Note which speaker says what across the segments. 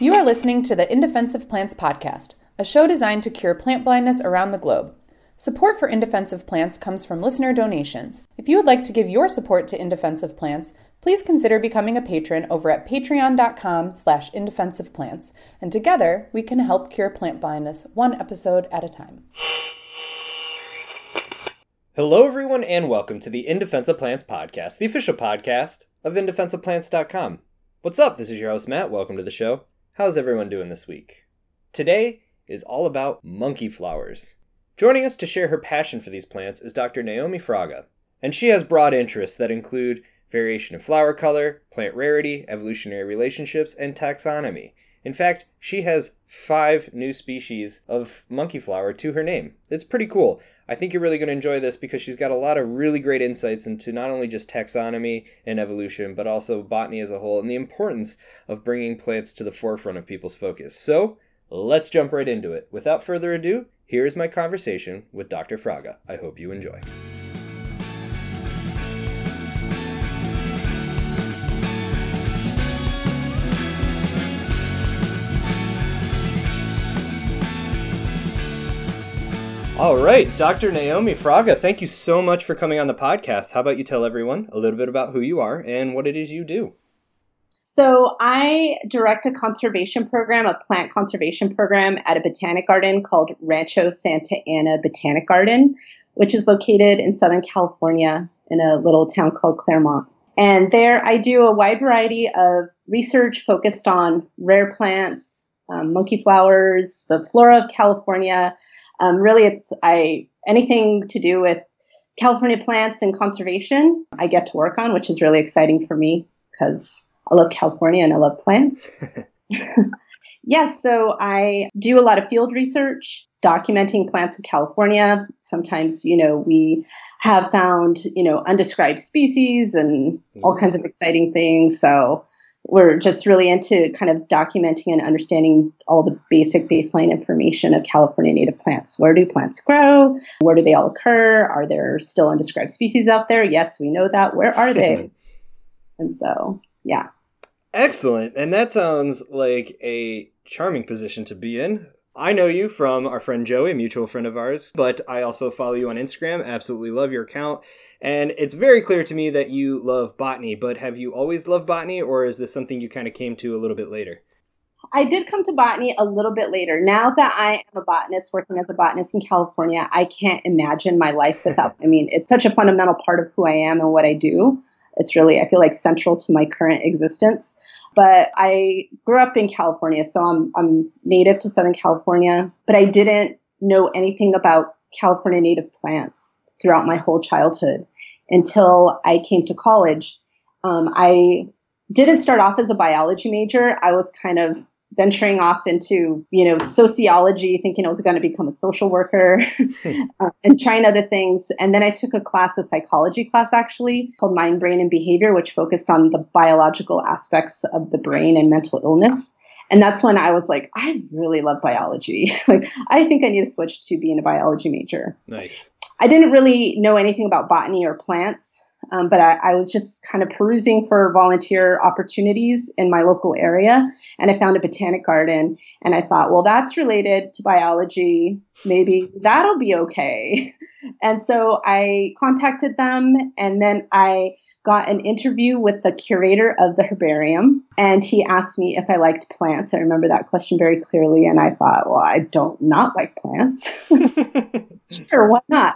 Speaker 1: You are listening to the In Defense Plants podcast, a show designed to cure plant blindness around the globe. Support for In Defense Plants comes from listener donations. If you would like to give your support to In Defense Plants, please consider becoming a patron over at patreon.com slash indefenseofplants, and together we can help cure plant blindness one episode at a time.
Speaker 2: Hello, everyone, and welcome to the In Plants podcast, the official podcast of indefenseofplants.com. What's up? This is your host, Matt. Welcome to the show. How's everyone doing this week? Today is all about monkey flowers. Joining us to share her passion for these plants is Dr. Naomi Fraga, and she has broad interests that include variation of flower color, plant rarity, evolutionary relationships, and taxonomy. In fact, she has five new species of monkey flower to her name. It's pretty cool. I think you're really going to enjoy this because she's got a lot of really great insights into not only just taxonomy and evolution, but also botany as a whole and the importance of bringing plants to the forefront of people's focus. So, let's jump right into it. Without further ado, here is my conversation with Dr. Fraga. I hope you enjoy. All right, Dr. Naomi Fraga, thank you so much for coming on the podcast. How about you tell everyone a little bit about who you are and what it is you do?
Speaker 3: So I direct a conservation program, a plant conservation program at a botanic garden called Rancho Santa Ana Botanic Garden, which is located in Southern California in a little town called Claremont. And there I do a wide variety of research focused on rare plants, um, monkey flowers, the flora of California. Um, really, it's I anything to do with California plants and conservation I get to work on, which is really exciting for me because I love California and I love plants. yes, so I do a lot of field research, documenting plants of California. Sometimes, you know, we have found, you know, undescribed species and all kinds of exciting things. So we're just really into kind of documenting and understanding all the basic baseline information of California native plants. Where do plants grow? Where do they all occur? Are there still undescribed species out there? Yes, we know that. Where are they? and so, yeah.
Speaker 2: Excellent. And that sounds like a charming position to be in. I know you from our friend Joey, a mutual friend of ours, but I also follow you on Instagram. Absolutely love your account. And it's very clear to me that you love botany, but have you always loved botany, or is this something you kind of came to a little bit later?
Speaker 3: I did come to botany a little bit later. Now that I am a botanist working as a botanist in California, I can't imagine my life without. I mean, it's such a fundamental part of who I am and what I do. It's really, I feel like, central to my current existence. But I grew up in California, so I'm, I'm native to Southern California, but I didn't know anything about California native plants throughout my whole childhood until I came to college. Um, I didn't start off as a biology major. I was kind of venturing off into you know sociology thinking i was going to become a social worker uh, and trying other things. And then i took a class a psychology class actually called mind brain and behavior which focused on the biological aspects of the brain and mental illness. And that's when i was like i really love biology. Like i think i need to switch to being a biology major.
Speaker 2: Nice
Speaker 3: i didn't really know anything about botany or plants um, but I, I, was just kind of perusing for volunteer opportunities in my local area, and I found a botanic garden. And I thought, well, that's related to biology. Maybe that'll be okay. And so I contacted them, and then I got an interview with the curator of the herbarium, and he asked me if I liked plants. I remember that question very clearly, and I thought, well, I don't not like plants. sure, why not?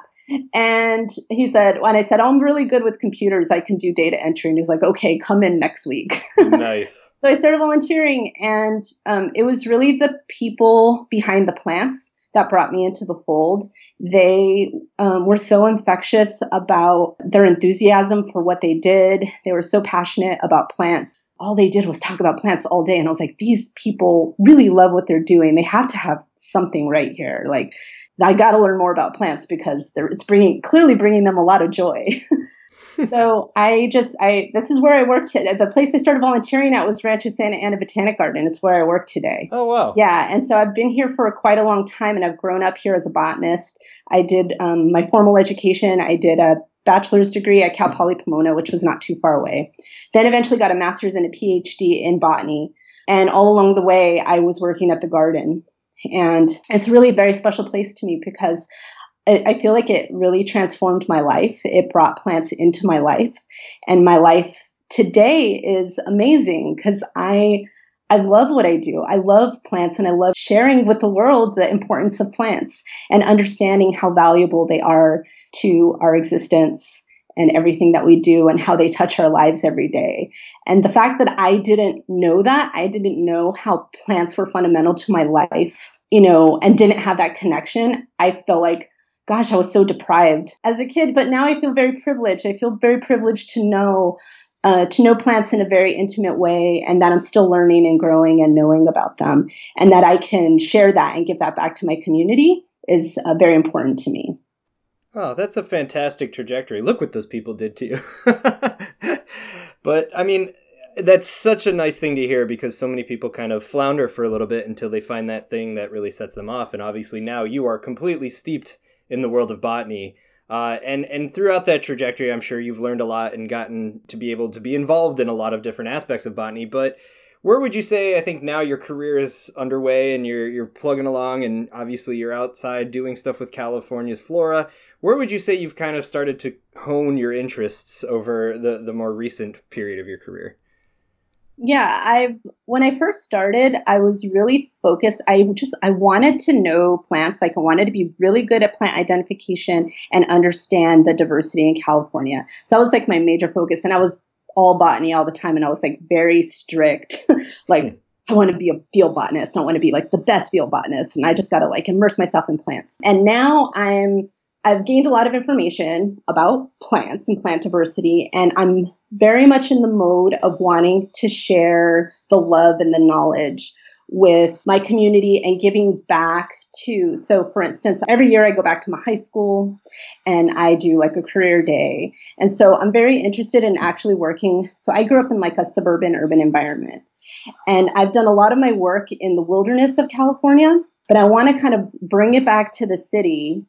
Speaker 3: And he said, when I said, oh, I'm really good with computers, I can do data entry. And he's like, okay, come in next week.
Speaker 2: nice.
Speaker 3: so I started volunteering, and um, it was really the people behind the plants that brought me into the fold. They um, were so infectious about their enthusiasm for what they did. They were so passionate about plants. All they did was talk about plants all day. And I was like, these people really love what they're doing. They have to have something right here. Like, I got to learn more about plants because it's bringing clearly bringing them a lot of joy. so I just I this is where I work. the place I started volunteering at was Rancho Santa Ana Botanic Garden. It's where I work today.
Speaker 2: Oh wow!
Speaker 3: Yeah, and so I've been here for quite a long time, and I've grown up here as a botanist. I did um, my formal education. I did a bachelor's degree at Cal Poly Pomona, which was not too far away. Then eventually got a master's and a PhD in botany And all along the way, I was working at the garden. And it's really a very special place to me because I feel like it really transformed my life. It brought plants into my life. And my life today is amazing because I I love what I do. I love plants and I love sharing with the world the importance of plants and understanding how valuable they are to our existence and everything that we do and how they touch our lives every day. And the fact that I didn't know that, I didn't know how plants were fundamental to my life, you know, and didn't have that connection, I felt like gosh, I was so deprived as a kid, but now I feel very privileged. I feel very privileged to know uh, to know plants in a very intimate way and that I'm still learning and growing and knowing about them and that I can share that and give that back to my community is uh, very important to me.
Speaker 2: Oh, that's a fantastic trajectory. Look what those people did to you. but I mean, that's such a nice thing to hear because so many people kind of flounder for a little bit until they find that thing that really sets them off. And obviously now you are completely steeped in the world of botany. Uh, and and throughout that trajectory, I'm sure you've learned a lot and gotten to be able to be involved in a lot of different aspects of botany. But where would you say? I think now your career is underway and you're you're plugging along, and obviously you're outside doing stuff with California's flora. Where would you say you've kind of started to hone your interests over the the more recent period of your career?
Speaker 3: Yeah, I when I first started, I was really focused. I just I wanted to know plants. Like I wanted to be really good at plant identification and understand the diversity in California. So that was like my major focus, and I was all botany all the time, and I was like very strict. like hmm. I want to be a field botanist. I want to be like the best field botanist, and I just got to like immerse myself in plants. And now I'm I've gained a lot of information about plants and plant diversity, and I'm very much in the mode of wanting to share the love and the knowledge with my community and giving back to. So, for instance, every year I go back to my high school and I do like a career day. And so I'm very interested in actually working. So, I grew up in like a suburban urban environment. And I've done a lot of my work in the wilderness of California, but I want to kind of bring it back to the city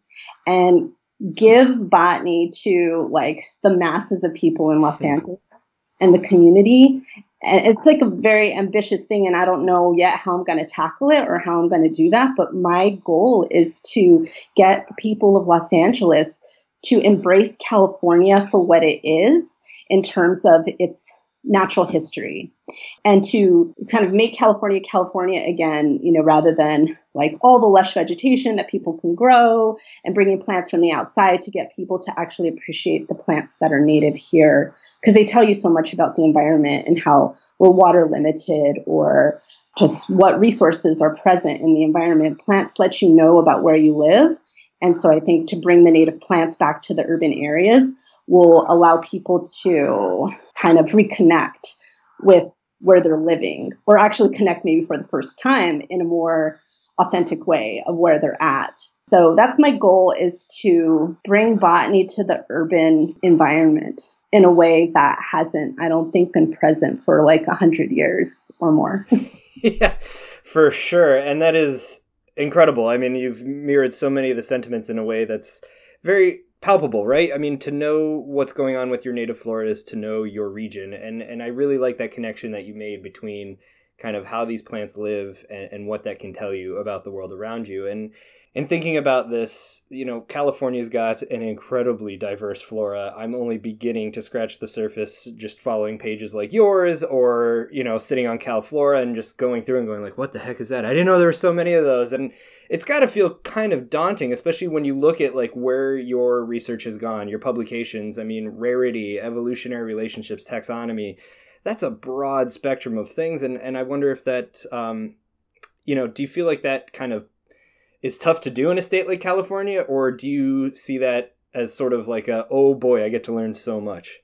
Speaker 3: and give botany to like the masses of people in Los hmm. Angeles and the community. And it's like a very ambitious thing, and I don't know yet how I'm going to tackle it or how I'm going to do that. But my goal is to get the people of Los Angeles to embrace California for what it is in terms of its natural history and to kind of make California California again, you know, rather than like all the lush vegetation that people can grow and bringing plants from the outside to get people to actually appreciate the plants that are native here because they tell you so much about the environment and how we're water limited or just what resources are present in the environment. Plants let you know about where you live. And so I think to bring the native plants back to the urban areas will allow people to kind of reconnect with where they're living or actually connect maybe for the first time in a more authentic way of where they're at. So that's my goal is to bring botany to the urban environment in a way that hasn't, I don't think, been present for like a hundred years or more.
Speaker 2: yeah, for sure. And that is incredible. I mean, you've mirrored so many of the sentiments in a way that's very palpable, right? I mean, to know what's going on with your native flora is to know your region, and and I really like that connection that you made between kind of how these plants live and, and what that can tell you about the world around you. And in thinking about this, you know, California's got an incredibly diverse flora. I'm only beginning to scratch the surface just following pages like yours or, you know, sitting on Calflora and just going through and going like, what the heck is that? I didn't know there were so many of those. And it's got to feel kind of daunting, especially when you look at like where your research has gone, your publications. I mean, rarity, evolutionary relationships, taxonomy. That's a broad spectrum of things, and and I wonder if that, um, you know, do you feel like that kind of is tough to do in a state like California, or do you see that as sort of like a oh boy, I get to learn so much?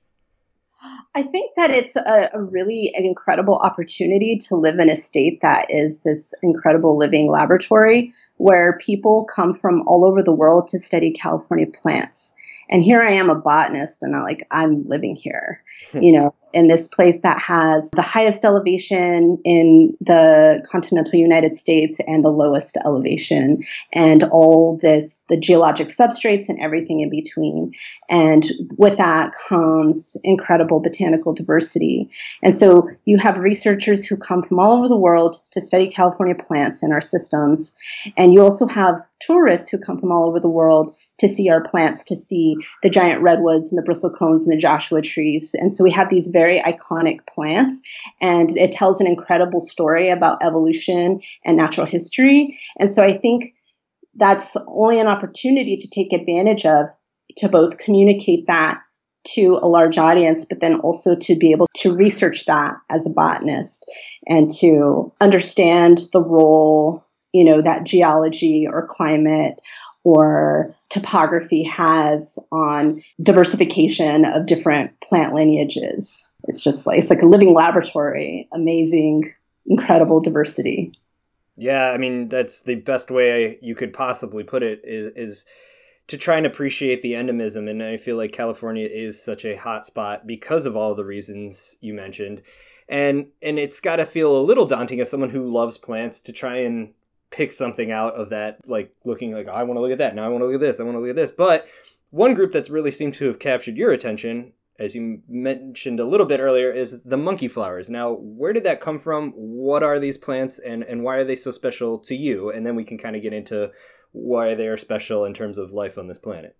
Speaker 3: I think that it's a, a, really incredible opportunity to live in a state that is this incredible living laboratory where people come from all over the world to study California plants. And here I am, a botanist, and I'm like, I'm living here, you know, in this place that has the highest elevation in the continental United States and the lowest elevation, and all this, the geologic substrates and everything in between. And with that comes incredible botanical diversity. And so you have researchers who come from all over the world to study California plants in our systems. And you also have tourists who come from all over the world to see our plants, to see the giant redwoods and the bristlecones and the Joshua trees. And so we have these very iconic plants, and it tells an incredible story about evolution and natural history. And so I think that's only an opportunity to take advantage of to both communicate that to a large audience, but then also to be able to research that as a botanist and to understand the role, you know, that geology or climate or topography has on diversification of different plant lineages. It's just like it's like a living laboratory, amazing, incredible diversity.
Speaker 2: Yeah, I mean that's the best way you could possibly put it is is to try and appreciate the endemism and I feel like California is such a hot spot because of all the reasons you mentioned. And and it's got to feel a little daunting as someone who loves plants to try and pick something out of that, like looking like, oh, I want to look at that. Now I want to look at this. I want to look at this. But one group that's really seemed to have captured your attention, as you mentioned a little bit earlier, is the monkey flowers. Now, where did that come from? What are these plants and, and why are they so special to you? And then we can kind of get into why they are special in terms of life on this planet.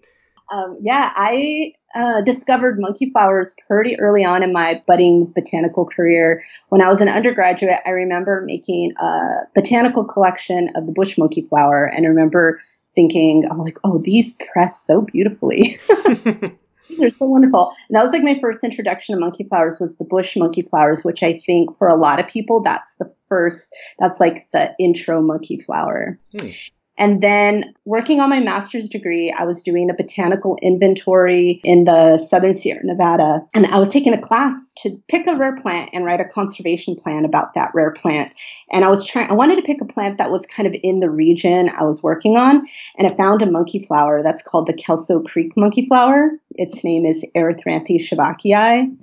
Speaker 3: Um, yeah, I uh, discovered monkey flowers pretty early on in my budding botanical career. When I was an undergraduate, I remember making a botanical collection of the bush monkey flower, and I remember thinking, I'm like, oh, these press so beautifully. They're so wonderful. And that was like my first introduction to monkey flowers was the bush monkey flowers, which I think for a lot of people, that's the first, that's like the intro monkey flower. Hmm. And then working on my master's degree, I was doing a botanical inventory in the southern Sierra Nevada. And I was taking a class to pick a rare plant and write a conservation plan about that rare plant. And I was trying, I wanted to pick a plant that was kind of in the region I was working on. And I found a monkey flower that's called the Kelso Creek monkey flower. Its name is Erythranthe shevockii.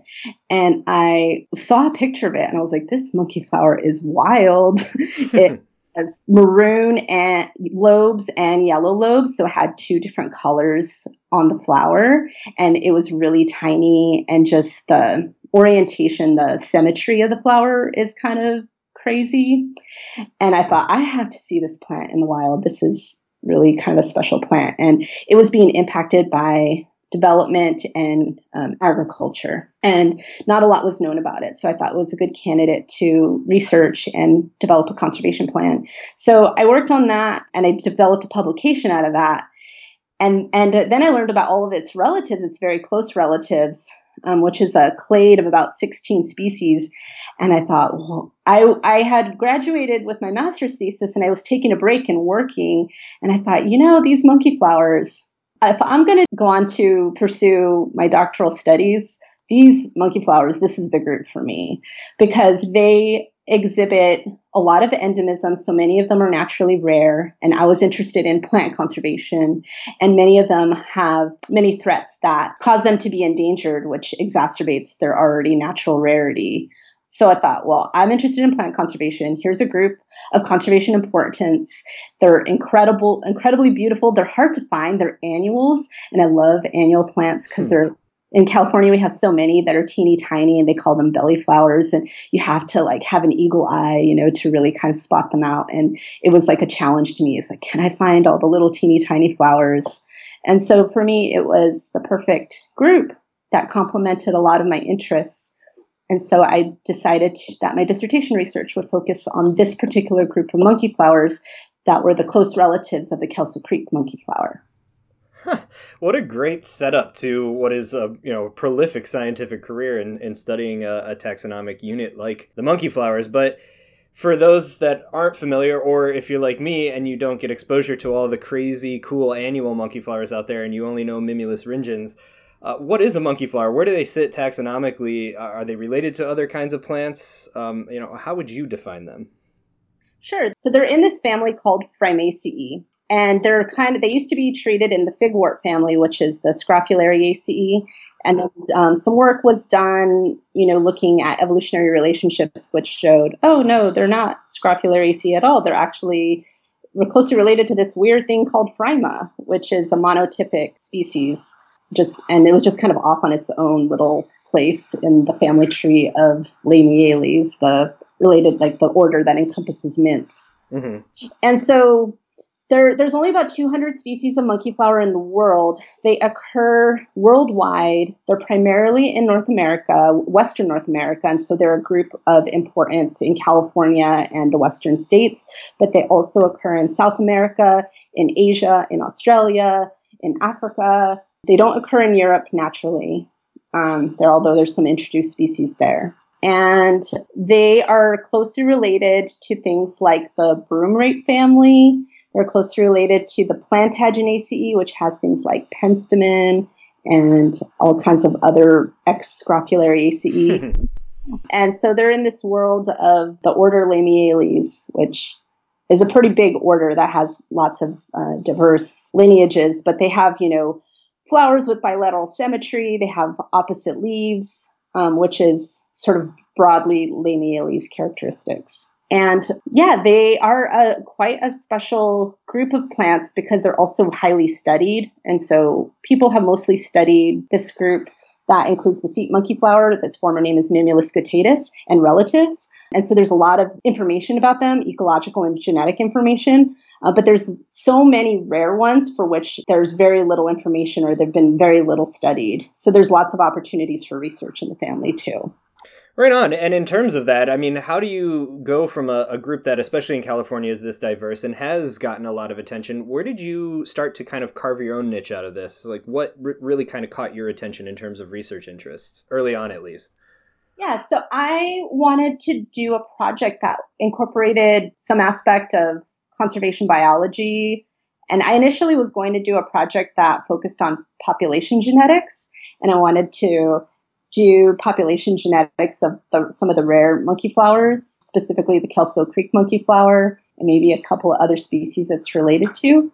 Speaker 3: And I saw a picture of it and I was like, this monkey flower is wild. it has maroon and lobes and yellow lobes. So it had two different colors on the flower. And it was really tiny and just the orientation, the symmetry of the flower is kind of crazy. And I thought, I have to see this plant in the wild. This is really kind of a special plant. And it was being impacted by development and um, agriculture. And not a lot was known about it. So I thought it was a good candidate to research and develop a conservation plan. So I worked on that and I developed a publication out of that. And, and then I learned about all of its relatives, its very close relatives, um, which is a clade of about 16 species. And I thought, well, I, I had graduated with my master's thesis and I was taking a break and working. And I thought, you know, these monkey flowers, if I'm going to go on to pursue my doctoral studies, these monkey flowers, this is the group for me because they exhibit a lot of endemism. So many of them are naturally rare. And I was interested in plant conservation. And many of them have many threats that cause them to be endangered, which exacerbates their already natural rarity. So I thought, well, I'm interested in plant conservation. Here's a group of conservation importance. They're incredible, incredibly beautiful. They're hard to find. They're annuals, and I love annual plants because hmm. they're in California we have so many that are teeny tiny and they call them belly flowers and you have to like have an eagle eye, you know, to really kind of spot them out. And it was like a challenge to me. It's like, can I find all the little teeny tiny flowers? And so for me, it was the perfect group that complemented a lot of my interests and so I decided that my dissertation research would focus on this particular group of monkey flowers that were the close relatives of the Kelso Creek monkey flower.
Speaker 2: Huh. What a great setup to what is a you know prolific scientific career in, in studying a, a taxonomic unit like the monkey flowers. But for those that aren't familiar, or if you're like me and you don't get exposure to all the crazy cool annual monkey flowers out there and you only know Mimulus ringens, uh, what is a monkey flower? Where do they sit taxonomically? Are they related to other kinds of plants? Um, you know, how would you define them?
Speaker 3: Sure. So they're in this family called Phrymaceae. and they're kind of they used to be treated in the figwort family, which is the Scrophulariaceae. And um, some work was done, you know, looking at evolutionary relationships, which showed, oh no, they're not Scrophulariaceae at all. They're actually closely related to this weird thing called Phryma, which is a monotypic species. Just and it was just kind of off on its own little place in the family tree of Lamiales, the related like the order that encompasses mints. Mm-hmm. And so there, there's only about 200 species of monkey flower in the world. They occur worldwide. They're primarily in North America, Western North America, and so they're a group of importance in California and the Western states. But they also occur in South America, in Asia, in Australia, in Africa. They don't occur in Europe naturally, um, there, although there's some introduced species there. And they are closely related to things like the broomrape family they're closely related to the Plantaginaceae, which has things like penstemon and all kinds of other X scrophulariaceae. and so they're in this world of the order Lamiales, which is a pretty big order that has lots of uh, diverse lineages, but they have, you know, flowers with bilateral symmetry. They have opposite leaves, um, which is sort of broadly Lamiales characteristics. And yeah, they are a, quite a special group of plants because they're also highly studied. And so people have mostly studied this group that includes the seep monkey flower, its former name is Mimulus guttatus, and relatives. And so there's a lot of information about them, ecological and genetic information. Uh, but there's so many rare ones for which there's very little information or they've been very little studied. So there's lots of opportunities for research in the family too.
Speaker 2: Right on. And in terms of that, I mean, how do you go from a, a, group that, especially in California, is this diverse and has gotten a lot of attention? Where did you start to kind of carve your own niche out of this? Like, what r- really kind of caught your attention in terms of research interests, early on at least?
Speaker 3: Yeah, so I wanted to do a project that incorporated some aspect of conservation biology. And I initially was going to do a project that focused on population genetics. And I wanted to do population genetics of the, some of the rare monkey flowers, specifically the Kelso Creek monkey flower, and maybe a couple of other species it's related to.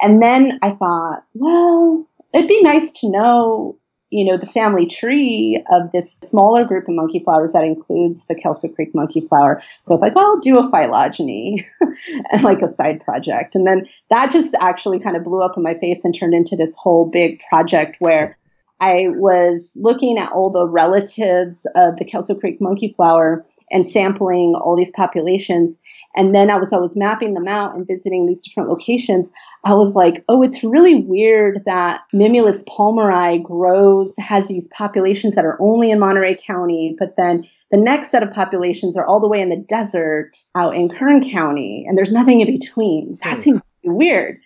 Speaker 3: And then I thought, well, it'd be nice to know, you know, the family tree of this smaller group of monkey flowers that includes the Kelso Creek monkey flower. So I thought, well, I'll do a phylogeny and like a side project. And then that just actually kind of blew up in my face and turned into this whole big project where I was looking at all the relatives of the Kelso Creek monkey flower and sampling all these populations. And then I was I was mapping them out and visiting these different locations. I was like, oh, it's really weird that Mimulus palmeri grows has these populations that are only in Monterey County, but then the next set of populations are all the way in the desert out in Kern County, and there's nothing in between. That hmm. seems weird.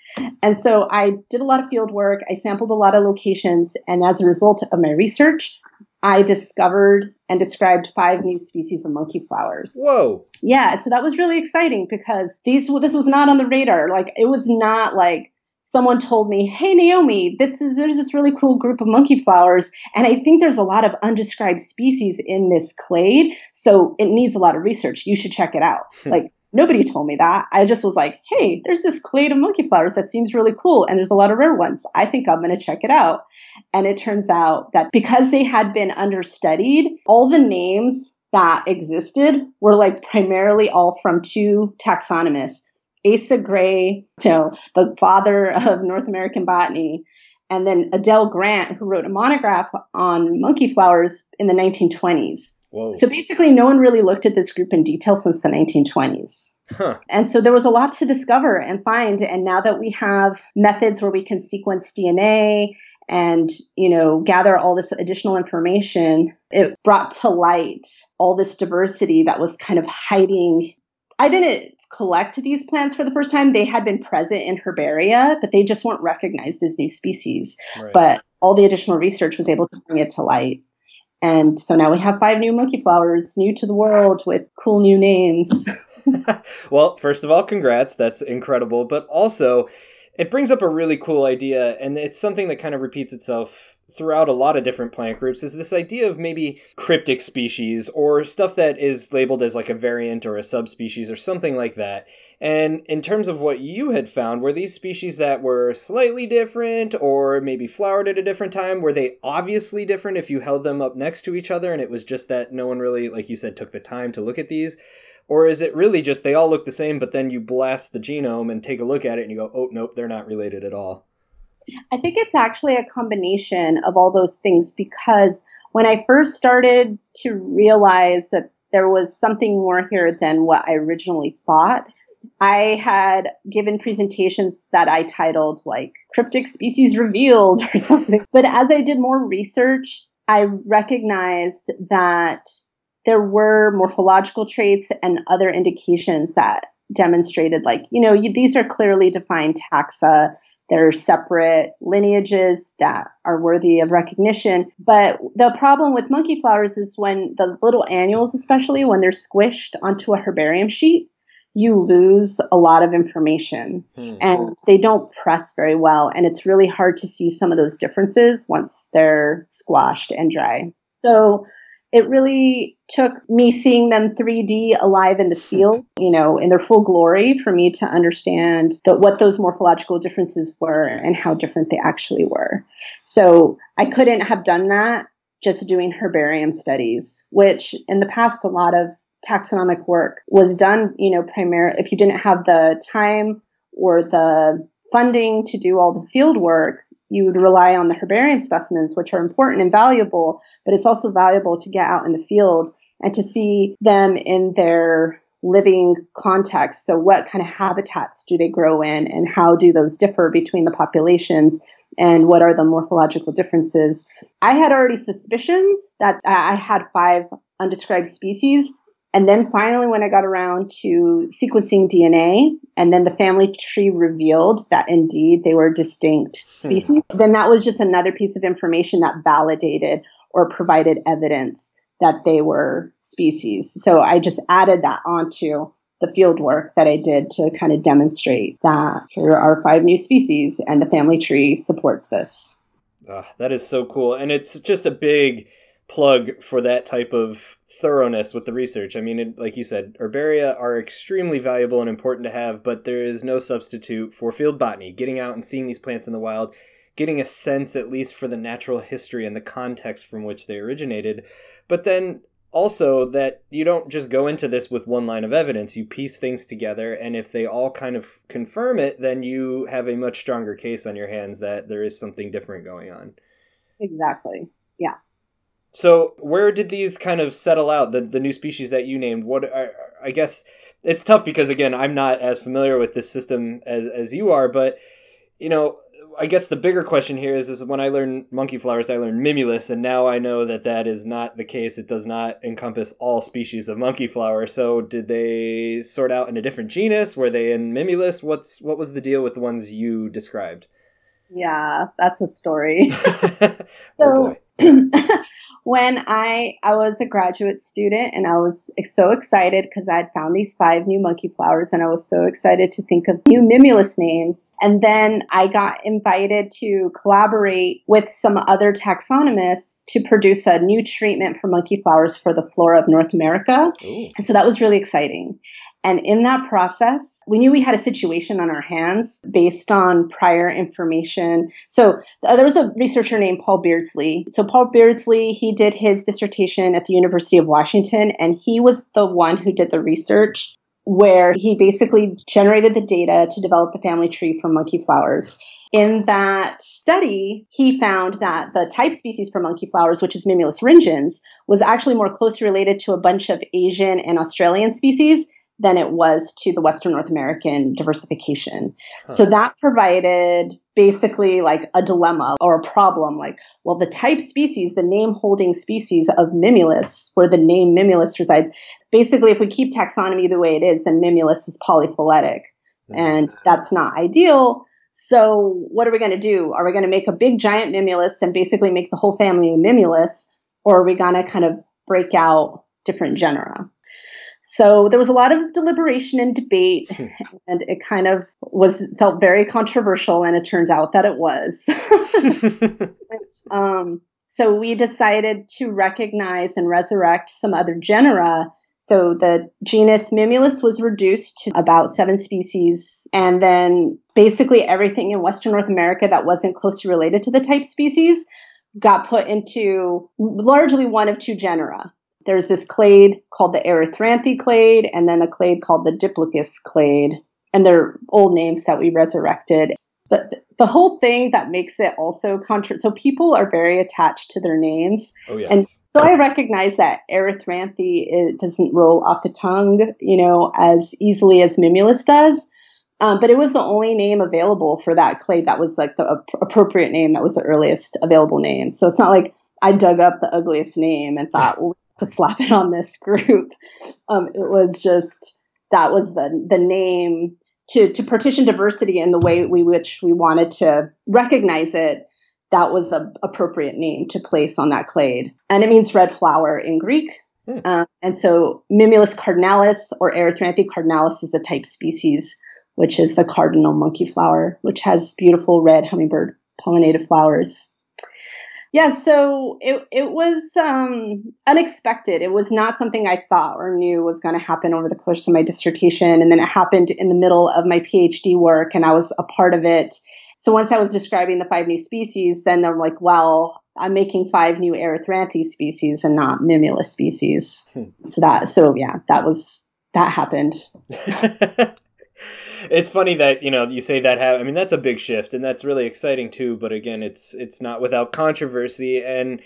Speaker 3: And so I did a lot of field work. I sampled a lot of locations. And as a result of my research, I discovered and described five new species of monkey flowers.
Speaker 2: Whoa.
Speaker 3: Yeah. So that was really exciting because these, this was not on the radar. Like it was not like, someone told me, "Hey Naomi, this is there's this really cool group of monkey flowers, and I think there's a lot of undescribed species in this clade, so it needs a lot of research. You should check it out." Hmm. like Nobody told me that. I just was like, hey, there's this clade of monkey flowers that seems really cool, and there's a lot of rare ones. I think I'm going to check it out. And it turns out that because they had been understudied, all the names that existed were like primarily all from two taxonomists Asa Gray, you know, the father of North American botany, and then Adele Grant, who wrote a monograph on monkey flowers in the 1920s. Whoa. So basically, no one really looked at this group in detail since the 1920s. Huh. And so there was a lot to discover and find. And now that we have methods where we can sequence DNA and you know gather all this additional information, it brought to light all this diversity that was kind of hiding. I didn't collect these plants for the first time. They had been present in herbaria, but they just weren't recognized as new species. Right. But all the additional research was able to bring it to light. And so now we have five new monkey flowers, new to the world with cool new names.
Speaker 2: well, first of all, congrats. That's incredible. But also, it brings up a really cool idea, and it's something that kind of repeats itself throughout a lot of different plant groups is this idea of maybe cryptic species or stuff that is labeled as like a variant or a subspecies or something like that. And in terms of what you had found, were these species that were slightly different or maybe flowered at a different time? Were they obviously different if you held them up next to each other and it was just that no one really, like you said, took the time to look at these? Or is it really just they all look the same, but then you blast the genome and take a look at it and you go, oh, nope, they're not related at all?
Speaker 3: I think it's actually a combination of all those things because when I first started to realize that there was something more here than what I originally thought, I had given presentations that I titled like Cryptic Species Revealed or something. But as I did more research, I recognized that there were morphological traits and other indications that demonstrated like, you know, you, these are clearly defined taxa. They're separate lineages that are worthy of recognition. But the problem with monkey flowers is when the little annuals, especially when they're squished onto a herbarium sheet, you lose a lot of information hmm. and they don't press very well. And it's really hard to see some of those differences once they're squashed and dry. So it really took me seeing them 3D alive in the field, you know, in their full glory for me to understand that what those morphological differences were and how different they actually were. So I couldn't have done that just doing herbarium studies, which in the past a lot of taxonomic work was done, you know, primarily if you didn't have the time or the funding to do all the field work, you would rely on the herbarium specimens, which are important and valuable, but it's also valuable to get out in the field and to see them in their living context. So, what kind of habitats do they grow in, and how do those differ between the populations, and what are the morphological differences? I had already suspicions that I had five undescribed species, and then finally, when I got around to sequencing DNA, and then the family tree revealed that indeed they were distinct hmm. species, hmm. then that was just another piece of information that validated or provided evidence that they were species. So I just added that onto the field work that I did to kind of demonstrate that here are five new species and the family tree supports this.
Speaker 2: Oh, that is so cool. And it's just a big plug for that type of thoroughness with the research. I mean, it, like you said, herbaria are extremely valuable and important to have, but there is no substitute for field botany, getting out and seeing these plants in the wild, getting a sense at least for the natural history and the context from which they originated. But then also that you don't just go into this with one line of evidence, you piece things together, and if they all kind of confirm it, then you have a much stronger case on your hands that there is something different going on.
Speaker 3: Exactly. Yeah.
Speaker 2: So where did these kind of settle out? The the new species that you named. What I, I guess it's tough because again I'm not as familiar with this system as as you are, but you know I guess the bigger question here is is when I learned monkey flowers, I learned mimulus, and now I know that that is not the case. It does not encompass all species of monkey flower. So did they sort out in a different genus? Were they in mimulus? What's what was the deal with the ones you described?
Speaker 3: Yeah, that's a story. oh so when I I was a graduate student and I was so excited because I had found these five new monkey flowers and I was so excited to think of new mimulus names. And then I got invited to collaborate with some other taxonomists to produce a new treatment for monkey flowers for the flora of North America. Ooh. And so that was really exciting. And in that process, we knew we had a situation on our hands based on prior information. So uh, there was a researcher named Paul Beardsley. So Paul Beardsley, he did his dissertation at the University of Washington, and he was the one who did the research where he basically generated the data to develop the family tree for monkey flowers. In that study, he found that the type species for monkey flowers, which is Mimulus ringens, was actually more closely related to a bunch of Asian and Australian species than it was to the Western North American diversification. Huh. So that provided basically like a dilemma or a problem like, well, the type species, the name holding species of Mimulus, where the name Mimulus resides, basically, if we keep taxonomy the way it is, then Mimulus is polyphyletic. Mm-hmm. And that's not ideal. So what are we going to do? Are we going to make a big giant Mimulus and basically make the whole family Mimulus? Or are we going to kind of break out different genera? So there was a lot of deliberation and debate, hmm. and it kind of was felt very controversial, and it turns out that it was. um, so we decided to recognize and resurrect some other genera. So the genus Mimulus was reduced to about seven species, and then basically everything in Western North America that wasn't closely related to the type species got put into largely one of two genera. There's this clade called the Erythranthe clade, and then a clade called the Diplacus clade, and they're old names that we resurrected. But the whole thing that makes it also contra so people are very attached to their names.
Speaker 2: Oh yes.
Speaker 3: And so I recognize that Erythranthe it doesn't roll off the tongue, you know, as easily as Mimulus does. Um, but it was the only name available for that clade that was like the appropriate name that was the earliest available name. So it's not like I dug up the ugliest name and thought, well, to slap it on this group. Um, it was just that was the the name to to partition diversity in the way we which we wanted to recognize it. That was the appropriate name to place on that clade, and it means red flower in Greek. Hmm. Uh, and so Mimulus cardinalis or Erythranthe cardinalis is the type species which is the cardinal monkey flower, which has beautiful red hummingbird pollinated flowers. Yeah, so it it was um, unexpected. It was not something I thought or knew was going to happen over the course of my dissertation, and then it happened in the middle of my PhD work, and I was a part of it. So once I was describing the five new species, then I'm like, well, I'm making five new Erythranthe species and not Mimulus species. Hmm. So that, so yeah, that was that happened.
Speaker 2: it's funny that you know you say that have I mean that's a big shift and that's really exciting too but again it's it's not without controversy and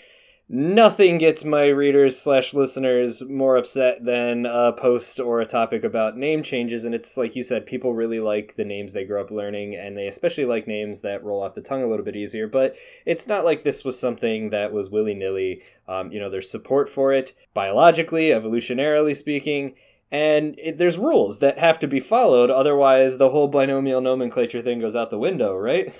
Speaker 2: nothing gets my readers slash listeners more upset than a post or a topic about name changes and it's like you said people really like the names they grew up learning and they especially like names that roll off the tongue a little bit easier but it's not like this was something that was willy-nilly um, you know there's support for it. Biologically evolutionarily speaking and it, there's rules that have to be followed otherwise the whole binomial nomenclature thing goes out the window right?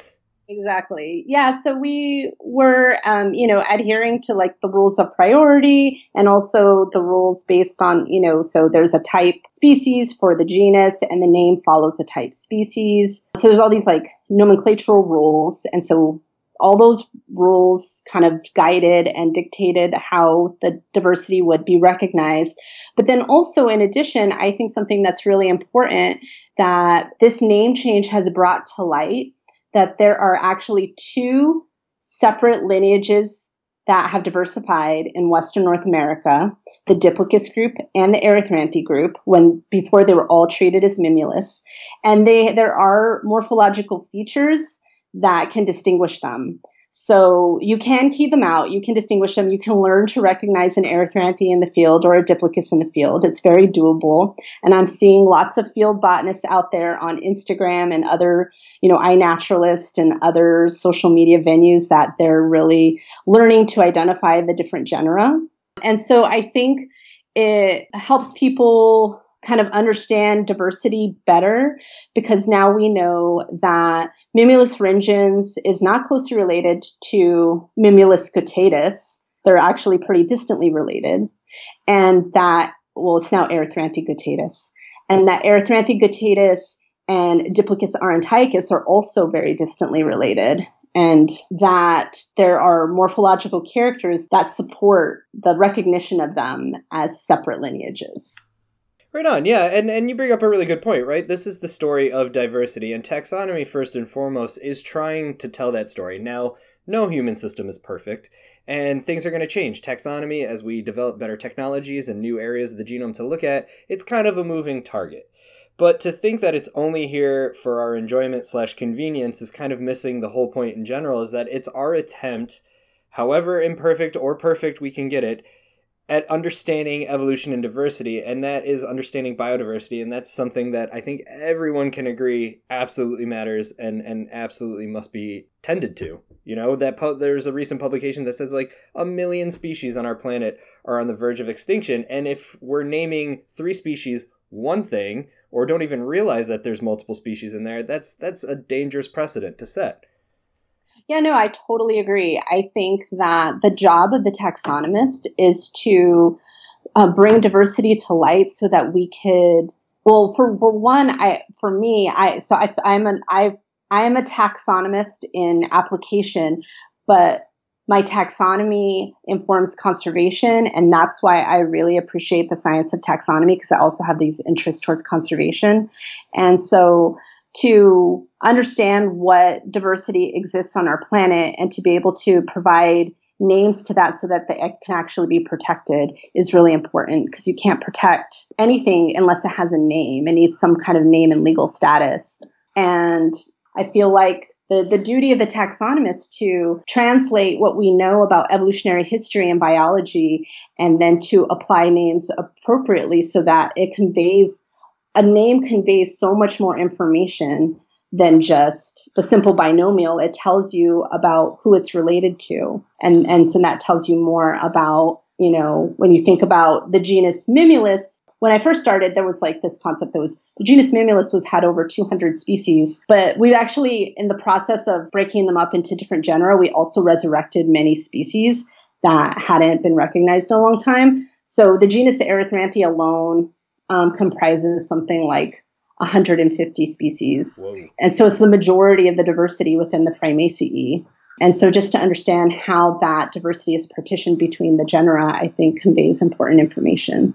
Speaker 3: Exactly. Yeah so we were um, you know adhering to like the rules of priority and also the rules based on you know so there's a type species for the genus and the name follows the type species. So there's all these like nomenclatural rules. And so all those rules kind of guided and dictated how the diversity would be recognized. But then also, in addition, I think something that's really important that this name change has brought to light that there are actually two separate lineages that have diversified in Western North America, the Diplacus group and the Erythranthe group, when before they were all treated as Mimulus. And they there are morphological features that can distinguish them. So you can key them out. You can distinguish them. You can learn to recognize an erythranthe in the field or a diplacus in the field. It's very doable. And I'm seeing lots of field botanists out there on Instagram and other, you know, iNaturalist and other social media venues that they're really learning to identify the different genera. And so I think it helps people kind of understand diversity better because now we know that Mimulus ringens is not closely related to Mimulus guttatus. They're actually pretty distantly related. And that, well, it's now Erythranthe guttatus. And that Erythranthe guttatus and Diplacus aurantiacus are also very distantly related. And that there are morphological characters that support the recognition of them as separate lineages.
Speaker 2: Right on, yeah, and and you bring up a really good point, right? This is the story of diversity, and taxonomy first and foremost is trying to tell that story. Now, no human system is perfect, and things are going to change. Taxonomy, as we develop better technologies and new areas of the genome to look at, it's kind of a moving target. But to think that it's only here for our enjoyment slash convenience is kind of missing the whole point in general. Is that it's our attempt, however imperfect or perfect we can get it, at understanding evolution and diversity, and that is understanding biodiversity, and that's something that I think everyone can agree absolutely matters and and absolutely must be tended to. You know that pu- there's a recent publication that says like a million species on our planet are on the verge of extinction, and if we're naming three species one thing, or don't even realize that there's multiple species in there, that's that's a dangerous precedent to set.
Speaker 3: Yeah, no, I totally agree. I think that the job of the taxonomist is to uh, bring diversity to light so that we could well for, for one i for me i so I, i'm an i i am a taxonomist in application but my taxonomy informs conservation and that's why i really appreciate the science of taxonomy because i also have these interests towards conservation and so to understand what diversity exists on our planet and to be able to provide names to that so that it can actually be protected is really important because you can't protect anything unless it has a name. It needs some kind of name and legal status. And I feel like the, the duty of the taxonomist to translate what we know about evolutionary history and biology and then to apply names appropriately so that it conveys a name conveys so much more information than just the simple binomial. It tells you about who it's related to. And, and so that tells you more about, you know, when you think about the genus Mimulus, when I first started, there was like this concept that was the genus Mimulus was had over 200 species, but we've actually, in the process of breaking them up into different genera, we also resurrected many species that hadn't been recognized in a long time. So the genus Erythranthe alone um, comprises something like 150 species. Whoa. And so it's the majority of the diversity within the Phrymaceae. And so just to understand how that diversity is partitioned between the genera, I think conveys important information.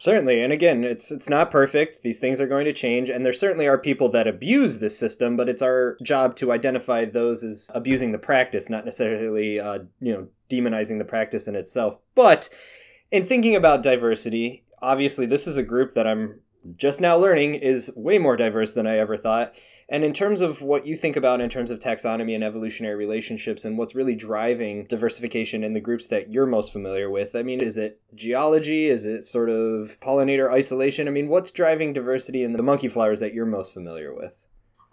Speaker 2: Certainly, and again, it's it's not perfect. These things are going to change, and there certainly are people that abuse this system. But it's our job to identify those as abusing the practice, not necessarily, uh, you know, demonizing the practice in itself. But in thinking about diversity, obviously, this is a group that I'm just now learning is way more diverse than I ever thought. And in terms of what you think about in terms of taxonomy and evolutionary relationships and what's really driving diversification in the groups that you're most familiar with, I mean, is it geology? Is it sort of pollinator isolation? I mean, what's driving diversity in the monkey flowers that you're most familiar with?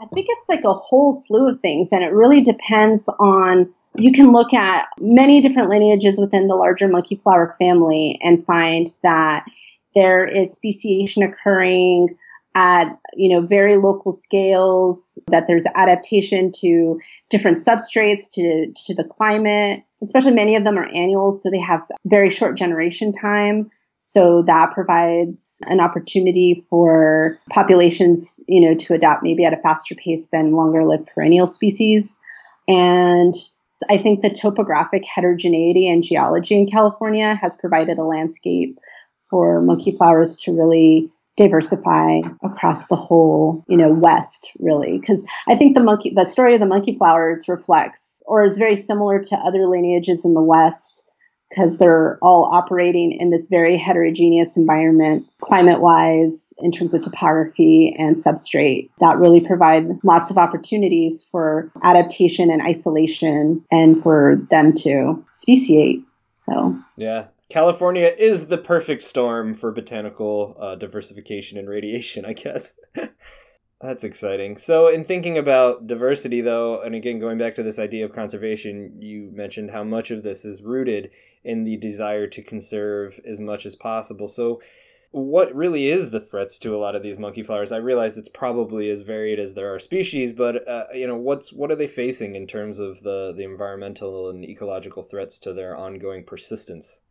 Speaker 3: I think it's like a whole slew of things, and it really depends on. You can look at many different lineages within the larger monkey flower family and find that there is speciation occurring at you know very local scales that there's adaptation to different substrates to to the climate. Especially many of them are annuals so they have very short generation time. So that provides an opportunity for populations you know to adapt maybe at a faster pace than longer lived perennial species. And i think the topographic heterogeneity and geology in california has provided a landscape for monkey flowers to really diversify across the whole, you know, West really. Because I think the monkey, the story of the monkey flowers reflects or is very similar to other lineages in the West because they're all operating in this very heterogeneous environment, climate wise, in terms of topography and substrate, that really provide lots of opportunities for adaptation and isolation and for them to speciate. So,
Speaker 2: yeah, California is the perfect storm for botanical uh, diversification and radiation, I guess. That's exciting. So, in thinking about diversity, though, and again, going back to this idea of conservation, you mentioned how much of this is rooted in the desire to conserve as much as possible. So, what really is the threats to a lot of these monkey flowers? I realize it's probably as varied as there are species, but uh, you know, what's what are they facing in terms of the the environmental and ecological threats to their ongoing persistence?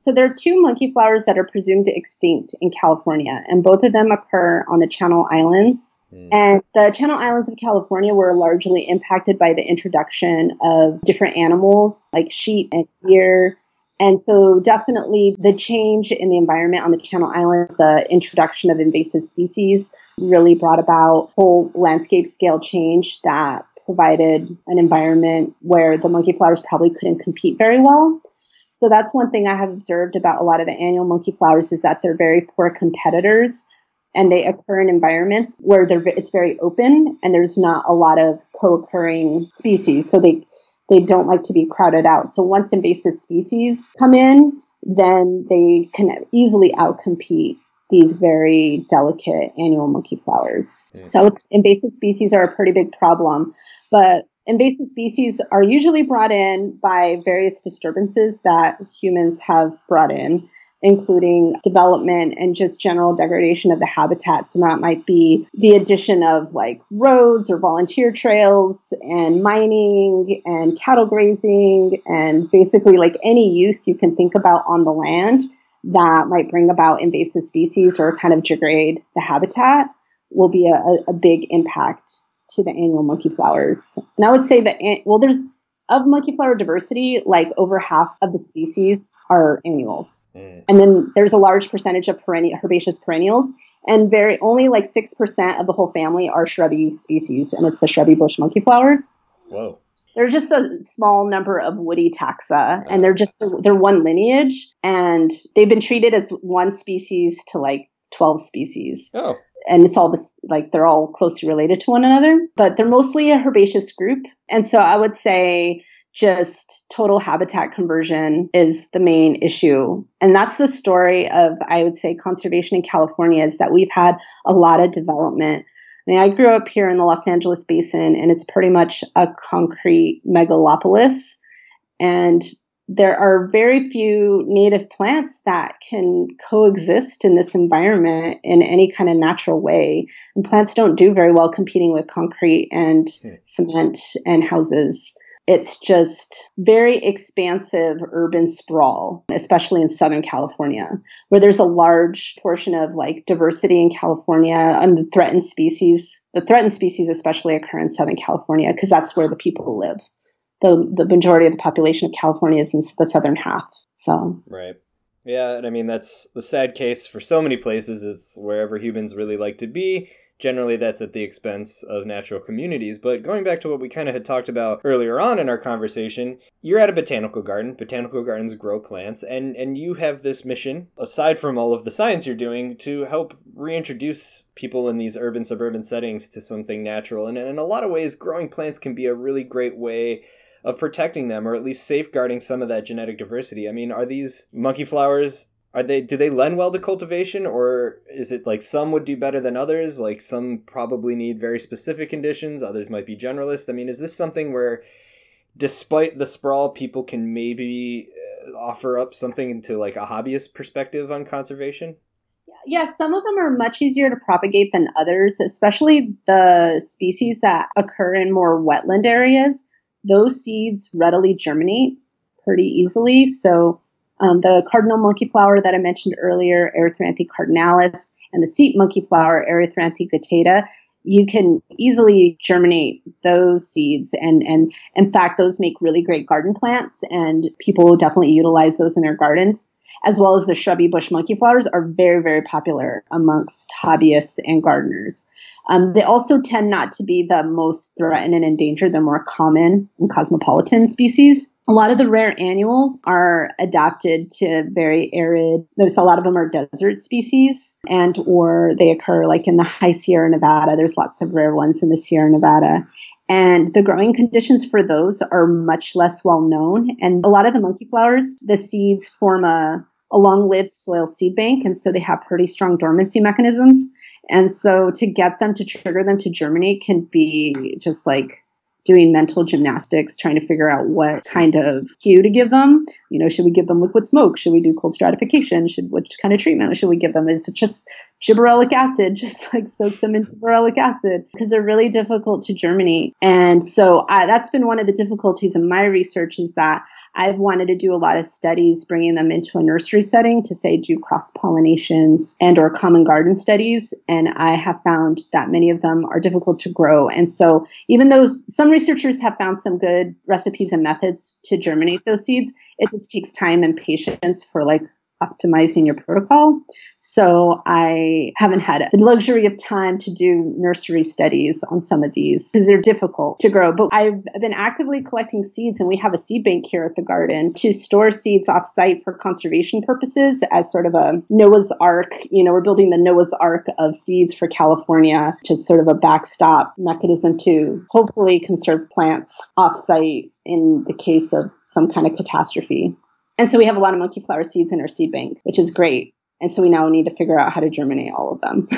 Speaker 3: So there are two monkey flowers that are presumed extinct in California, and both of them occur on the Channel Islands. Mm. And the Channel Islands of California were largely impacted by the introduction of different animals like sheep and deer. And so, definitely, the change in the environment on the Channel Islands, the introduction of invasive species, really brought about whole landscape scale change that provided an environment where the monkey flowers probably couldn't compete very well. So that's one thing I have observed about a lot of the annual monkey flowers is that they're very poor competitors and they occur in environments where they're it's very open and there's not a lot of co-occurring species. So they they don't like to be crowded out. So once invasive species come in, then they can easily outcompete these very delicate annual monkey flowers. Mm. So invasive species are a pretty big problem. But invasive species are usually brought in by various disturbances that humans have brought in, including development and just general degradation of the habitat. So that might be the addition of like roads or volunteer trails and mining and cattle grazing and basically like any use you can think about on the land that might bring about invasive species or kind of degrade the habitat will be a, a big impact to the annual monkey flowers. And I would say that, well, there's of monkey flower diversity, like over half of the species are annuals. Mm. And then there's a large percentage of perennial, herbaceous perennials, and very only like 6% of the whole family are shrubby species, and it's the shrubby bush monkey flowers.
Speaker 2: Whoa.
Speaker 3: There's just a small number of woody taxa, and they're just they're one lineage, and they've been treated as one species to like 12 species.
Speaker 2: Oh
Speaker 3: and it's all this like they're all closely related to one another, but they're mostly a herbaceous group. And so I would say just total habitat conversion is the main issue. And that's the story of, I would say, conservation in California is that we've had a lot of development. I mean, I grew up here in the Los Angeles basin, and it's pretty much a concrete megalopolis. And there are very few native plants that can coexist in this environment in any kind of natural way. And plants don't do very well competing with concrete and hmm. cement and houses. It's just very expansive urban sprawl, especially in Southern California, where there's a large portion of like diversity in California and the threatened species. The threatened species especially occur in Southern California because that's where the people live the the majority of the population of California is in the southern half. So
Speaker 2: right. Yeah, and I mean that's the sad case for so many places. It's wherever humans really like to be. Generally, that's at the expense of natural communities. But going back to what we kind of had talked about earlier on in our conversation, you're at a botanical garden. Botanical gardens grow plants, and and you have this mission, aside from all of the science you're doing, to help reintroduce people in these urban suburban settings to something natural. And in a lot of ways, growing plants can be a really great way of protecting them or at least safeguarding some of that genetic diversity. I mean, are these monkey flowers are they do they lend well to cultivation or is it like some would do better than others? Like some probably need very specific conditions others might be generalist. I mean is this something where despite the sprawl people can maybe uh, offer up something into like a hobbyist perspective on conservation?
Speaker 3: Yeah, some of them are much easier to propagate than others, especially the species that occur in more wetland areas those seeds readily germinate pretty easily. So um, the cardinal monkey flower that I mentioned earlier, Erythranthe cardinalis, and the seep monkey flower, Erythranthe guttata, you can easily germinate those seeds and and in fact those make really great garden plants and people definitely utilize those in their gardens as well as the shrubby bush monkey flowers are very very popular amongst hobbyists and gardeners um, they also tend not to be the most threatened and endangered, the more common and cosmopolitan species. A lot of the rare annuals are adapted to very arid. There's a lot of them are desert species, and or they occur like in the high Sierra Nevada. There's lots of rare ones in the Sierra Nevada, and the growing conditions for those are much less well known. And a lot of the monkey flowers, the seeds form a a long-lived soil seed bank, and so they have pretty strong dormancy mechanisms. And so to get them to trigger them to germinate can be just like doing mental gymnastics, trying to figure out what kind of cue to give them. You know, should we give them liquid smoke? Should we do cold stratification? Should which kind of treatment should we give them? Is it just gibberellic acid, just like soak them in gibberellic acid because they're really difficult to germinate. And so I, that's been one of the difficulties in my research is that I've wanted to do a lot of studies bringing them into a nursery setting to say do cross pollinations and or common garden studies. And I have found that many of them are difficult to grow. And so even though some researchers have found some good recipes and methods to germinate those seeds, it just takes time and patience for like optimizing your protocol. So I haven't had the luxury of time to do nursery studies on some of these because they're difficult to grow. But I've been actively collecting seeds and we have a seed bank here at the garden to store seeds off site for conservation purposes as sort of a Noah's Ark. You know, we're building the Noah's Ark of seeds for California, which is sort of a backstop mechanism to hopefully conserve plants off site in the case of some kind of catastrophe. And so we have a lot of monkey flower seeds in our seed bank, which is great. And so we now need to figure out how to germinate all of them.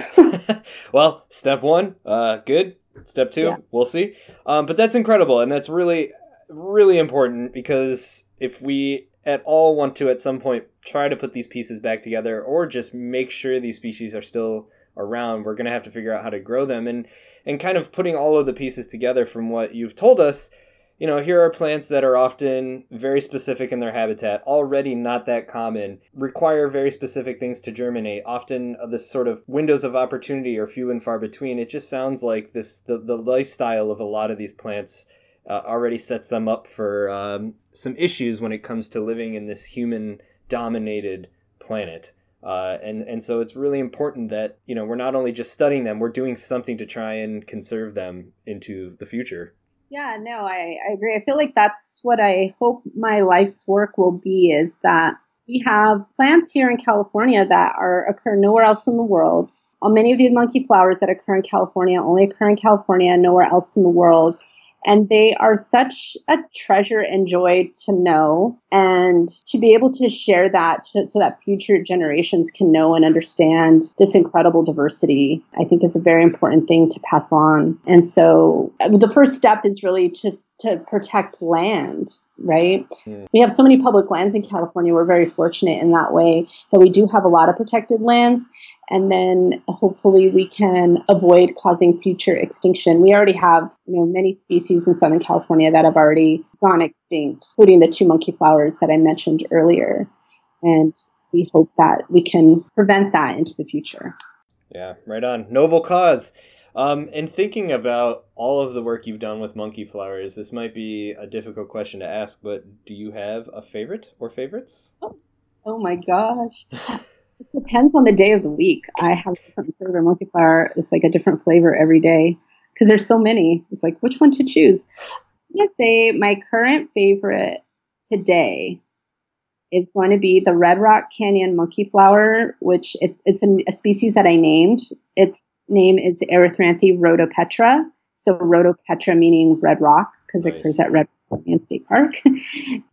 Speaker 2: well, step one, uh, good. Step two, yeah. we'll see. Um, but that's incredible. And that's really, really important because if we at all want to, at some point, try to put these pieces back together or just make sure these species are still around, we're going to have to figure out how to grow them. And, and kind of putting all of the pieces together from what you've told us, you know, here are plants that are often very specific in their habitat, already not that common, require very specific things to germinate. Often the sort of windows of opportunity are few and far between. It just sounds like this the, the lifestyle of a lot of these plants uh, already sets them up for um, some issues when it comes to living in this human dominated planet. Uh, and and so it's really important that you know we're not only just studying them, we're doing something to try and conserve them into the future.
Speaker 3: Yeah, no, I, I agree. I feel like that's what I hope my life's work will be is that we have plants here in California that are occur nowhere else in the world. Uh, many of the monkey flowers that occur in California only occur in California, nowhere else in the world. And they are such a treasure and joy to know and to be able to share that to, so that future generations can know and understand this incredible diversity, I think is a very important thing to pass on. And so uh, the first step is really just to protect land right? Mm. We have so many public lands in California. We're very fortunate in that way that we do have a lot of protected lands and then hopefully we can avoid causing future extinction. We already have, you know, many species in Southern California that have already gone extinct, including the two monkey flowers that I mentioned earlier. And we hope that we can prevent that into the future.
Speaker 2: Yeah, right on. Noble cause. Um, and thinking about all of the work you've done with monkey flowers, this might be a difficult question to ask, but do you have a favorite or favorites?
Speaker 3: Oh, oh my gosh. It depends on the day of the week. I have a different flavor. Flower It's like a different flavor every day because there's so many. It's like which one to choose. I'm gonna say my current favorite today is going to be the Red Rock Canyon monkey flower, which it, it's a, a species that I named. Its name is Erythranthe rhodopetra. So rhodopetra meaning red rock because nice. it occurs at Red Canyon State Park.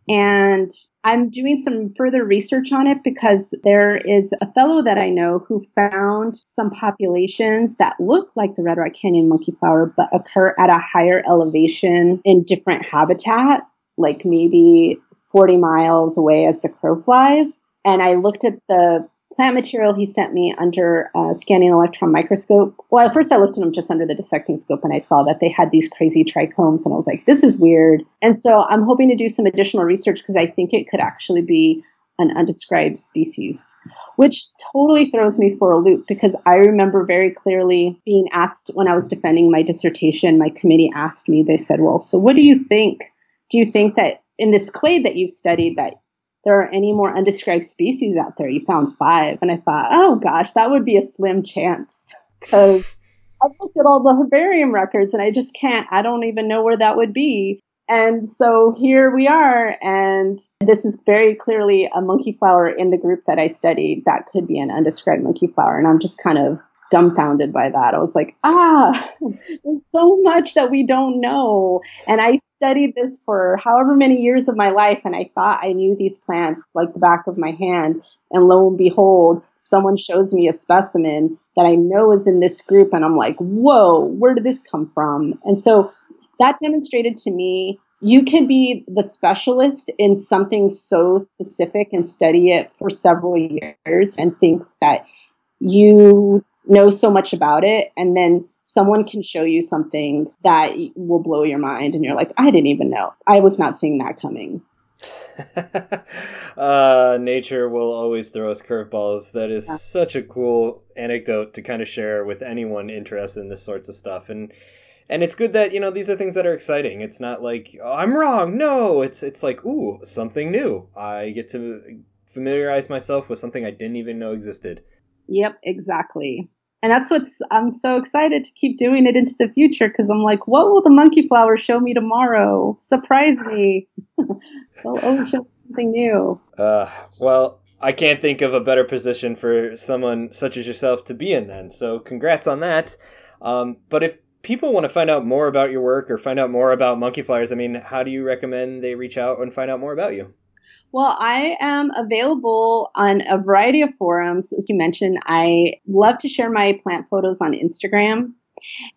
Speaker 3: and I'm doing some further research on it because there is a fellow that I know who found some populations that look like the Red Rock Canyon monkey flower but occur at a higher elevation in different habitat, like maybe 40 miles away as the crow flies. And I looked at the plant material he sent me under a scanning electron microscope. Well, at first I looked at them just under the dissecting scope and I saw that they had these crazy trichomes and I was like, this is weird. And so I'm hoping to do some additional research because I think it could actually be an undescribed species, which totally throws me for a loop because I remember very clearly being asked when I was defending my dissertation, my committee asked me, they said, well, so what do you think? Do you think that in this clade that you've studied that there are any more undescribed species out there. You found five. And I thought, oh gosh, that would be a slim chance because I've looked at all the herbarium records and I just can't, I don't even know where that would be. And so here we are. And this is very clearly a monkey flower in the group that I studied that could be an undescribed monkey flower. And I'm just kind of dumbfounded by that. I was like, ah, there's so much that we don't know. And I studied this for however many years of my life, and I thought I knew these plants like the back of my hand. And lo and behold, someone shows me a specimen that I know is in this group, and I'm like, whoa, where did this come from? And so that demonstrated to me you can be the specialist in something so specific and study it for several years and think that you know so much about it and then someone can show you something that will blow your mind and you're like i didn't even know. I was not seeing that coming.
Speaker 2: Uh, nature will always throw us curveballs. That is yeah. such a cool anecdote to kind of share with anyone interested in this sorts of stuff. And and it's good that you know these are things that are exciting. It's not like oh, i'm wrong. No it's it's like ooh something new. I get to familiarize myself with something i didn't even know existed
Speaker 3: yep exactly and that's what's I'm so excited to keep doing it into the future because I'm like, what will the monkey flower show me tomorrow? Surprise me! They'll always show something new.
Speaker 2: Uh, well, I can't think of a better position for someone such as yourself to be in then. So congrats on that. Um, but if people want to find out more about your work or find out more about monkey flowers, I mean, how do you recommend they reach out and find out more about you?
Speaker 3: Well, I am available on a variety of forums. As you mentioned, I love to share my plant photos on Instagram.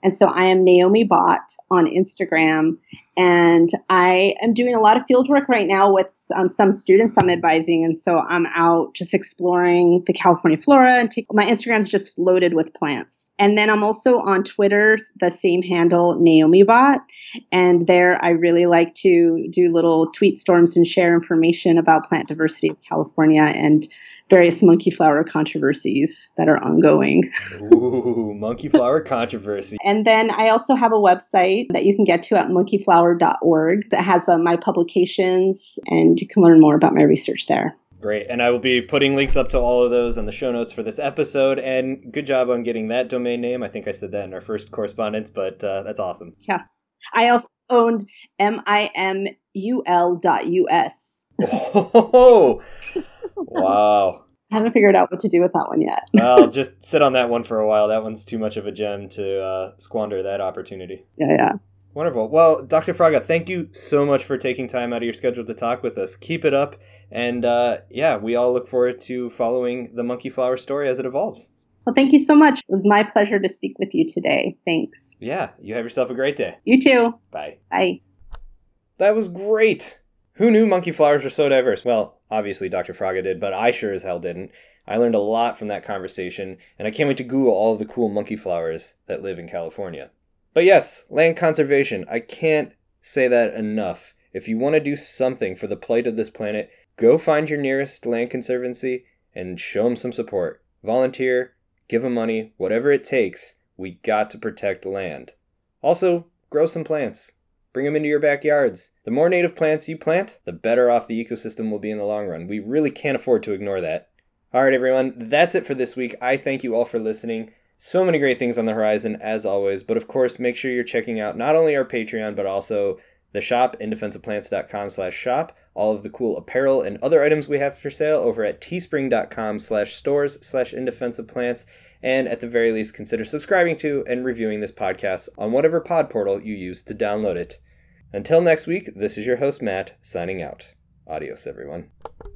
Speaker 3: And so I am Naomi Bot on Instagram. And I am doing a lot of field work right now with um, some students I'm advising. And so I'm out just exploring the California flora and take, my Instagram's just loaded with plants. And then I'm also on Twitter, the same handle, Naomi Bot. And there I really like to do little tweet storms and share information about plant diversity of California and various monkey flower controversies that are ongoing.
Speaker 2: Ooh, monkey flower controversy.
Speaker 3: and then I also have a website that you can get to at monkeyflower.org that has uh, my publications and you can learn more about my research there.
Speaker 2: Great. And I will be putting links up to all of those in the show notes for this episode. And good job on getting that domain name. I think I said that in our first correspondence, but uh, that's awesome.
Speaker 3: Yeah. I also owned mimul.us.
Speaker 2: Oh, wow.
Speaker 3: I haven't figured out what to do with that one yet.
Speaker 2: I'll just sit on that one for a while. That one's too much of a gem to uh, squander that opportunity.
Speaker 3: Yeah, yeah.
Speaker 2: Wonderful. Well, Dr. Fraga, thank you so much for taking time out of your schedule to talk with us. Keep it up. And uh, yeah, we all look forward to following the monkey flower story as it evolves.
Speaker 3: Well, thank you so much. It was my pleasure to speak with you today. Thanks.
Speaker 2: Yeah, you have yourself a great day.
Speaker 3: You too.
Speaker 2: Bye.
Speaker 3: Bye.
Speaker 2: That was great. Who knew monkey flowers were so diverse? Well, obviously Dr. Fraga did, but I sure as hell didn't. I learned a lot from that conversation, and I can't wait to Google all the cool monkey flowers that live in California. But yes, land conservation. I can't say that enough. If you want to do something for the plight of this planet, go find your nearest land conservancy and show them some support. Volunteer, give them money, whatever it takes. We got to protect land. Also, grow some plants. Bring them into your backyards. The more native plants you plant, the better off the ecosystem will be in the long run. We really can't afford to ignore that. All right, everyone, that's it for this week. I thank you all for listening. So many great things on the horizon, as always. But of course, make sure you're checking out not only our Patreon, but also the shop, indefenseofplants.com slash shop, all of the cool apparel and other items we have for sale over at teespring.com slash stores slash indefenseofplants. And at the very least, consider subscribing to and reviewing this podcast on whatever pod portal you use to download it. Until next week, this is your host, Matt, signing out. Adios, everyone.